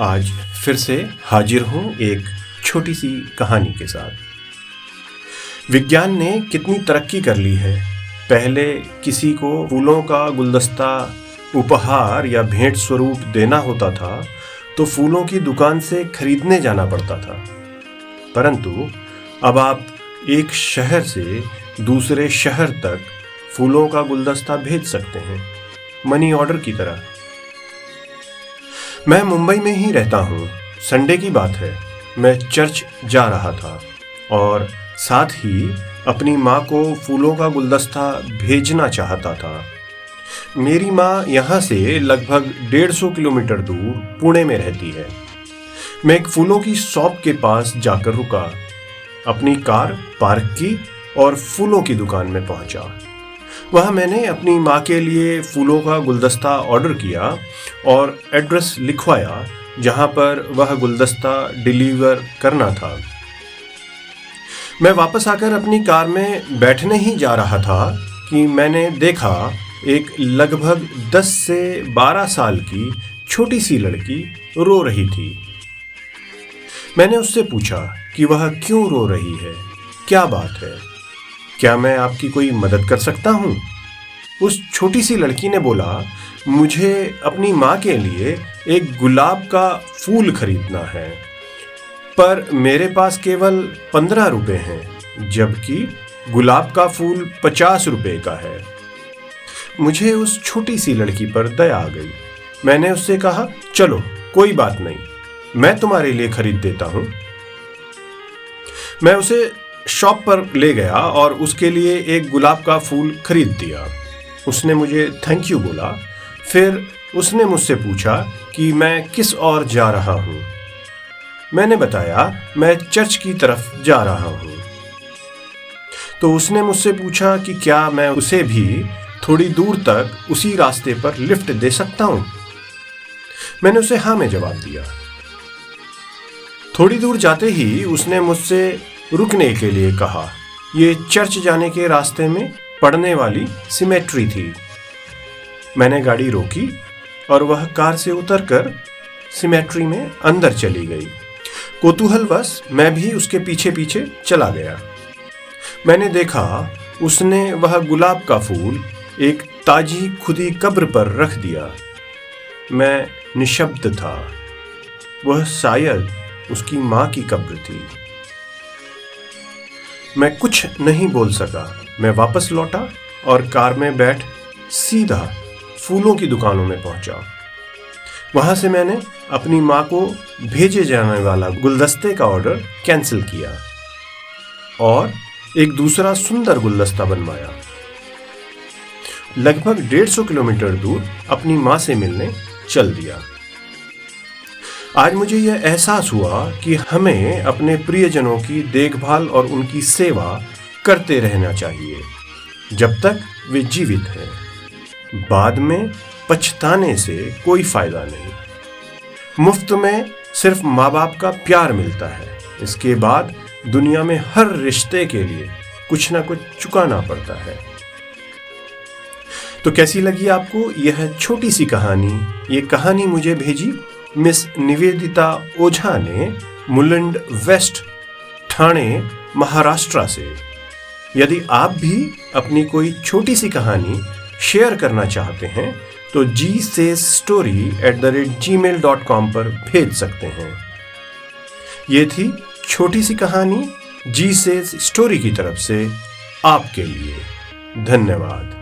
आज फिर से हाजिर हूँ एक छोटी सी कहानी के साथ। विज्ञान ने कितनी तरक्की कर ली है? पहले किसी को फूलों का गुलदस्ता, उपहार या भेंट स्वरूप देना होता था तो फूलों की दुकान से खरीदने जाना पड़ता था। परंतु अब आप एक शहर से दूसरे शहर तक फूलों का गुलदस्ता भेज सकते हैं। मनी ऑर्डर की तरह। मैं मुंबई में ही रहता हूँ। संडे की बात है। मैं चर्च जा रहा था। और साथ ही अपनी माँ को फूलों का गुलदस्ता भेजना चाहता था। मेरी माँ यहाँ से लगभग डेढ़ सौ किलोमीटर दूर पुणे में रहती है। मैं एक फूलों की शॉप के पास जाकर रुका। अपनी कार पार्क की और फूलों की दुकान में पहुँचा। वहाँ मैंने अपनी माँ के लिए फूलों का गुलदस्ता ऑर्डर किया और एड्रेस लिखवाया जहाँ पर वह गुलदस्ता डिलीवर करना था। मैं वापस आकर अपनी कार में बैठने ही जा रहा था कि मैंने देखा एक लगभग 10 से 12 साल की छोटी सी लड़की रो रही थी। मैंने उससे पूछा कि वह क्यों रो रही है? क्या बात है? क्या मैं आपकी कोई मदद कर सकता हूँ? उस छोटी सी लड़की ने बोला, मुझे अपनी माँ के लिए एक गुलाब का फूल खरीदना है, पर मेरे पास केवल पंद्रह रुपए हैं, जबकि गुलाब का फूल पचास रुपए का है। मुझे उस छोटी सी लड़की पर दया आ गई। मैंने उससे कहा, चलो, कोई बात नहीं, मैं तुम्हारे लिए खरीद देता हूँ। मैं उसे शॉप पर ले गया और उसके लिए एक गुलाब का फूल खरीद दिया। उसने मुझे थैंक यू बोला। फिर उसने मुझसे पूछा कि मैं किस और जा रहा हूँ। मैंने बताया, मैं चर्च की तरफ़ जा रहा हूँ। तो उसने मुझसे पूछा कि क्या मैं उसे भी थोड़ी दूर तक उसी रास्ते पर लिफ्ट दे सकता हूँ? मैंने उसे हाँ में जवाब दिया। थोड़ी दूर जाते ही उसने मुझसे रुकने के लिए कहा। ये चर्च जाने के रास्ते में पड़ने वाली सिमेट्री थी। मैंने गाड़ी रोकी और वह कार से उतरकर सिमेट्री में अंदर चली गई। कोतूहलवश मैं भी उसके पीछे पीछे चला गया। मैंने देखा, उसने वह गुलाब का फूल एक ताजी खुदी कब्र पर रख दिया। मैं निशब्द था। वह शायद उसकी माँ की कब्र थी। मैं कुछ नहीं बोल सका। मैं वापस लौटा और कार में बैठ सीधा फूलों की दुकानों में पहुँचा। वहाँ से मैंने अपनी माँ को भेजे जाने वाला गुलदस्ते का ऑर्डर कैंसिल किया और एक दूसरा सुंदर गुलदस्ता बनवाया। लगभग डेढ़ सौ किलोमीटर दूर अपनी माँ से मिलने चल दिया। आज मुझे यह एहसास हुआ कि हमें अपने प्रियजनों की देखभाल और उनकी सेवा करते रहना चाहिए, जब तक वे जीवित हैं। बाद में पछताने से कोई फ़ायदा नहीं। मुफ़्त में सिर्फ़ माँ बाप का प्यार मिलता है। इसके बाद दुनिया में हर रिश्ते के लिए कुछ ना कुछ चुकाना पड़ता है। तो कैसी लगी आपको यह छोटी सी कहानी? ये कहानी मुझे भेजी मिस निवेदिता ओझा ने मुलंड वेस्ट ठाणे, महाराष्ट्र से। यदि आप भी अपनी कोई छोटी सी कहानी शेयर करना चाहते हैं तो जी से story at the rate gmail dot com पर भेज सकते हैं। ये थी छोटी सी कहानी, जी से स्टोरी की तरफ़ से आपके लिए। धन्यवाद।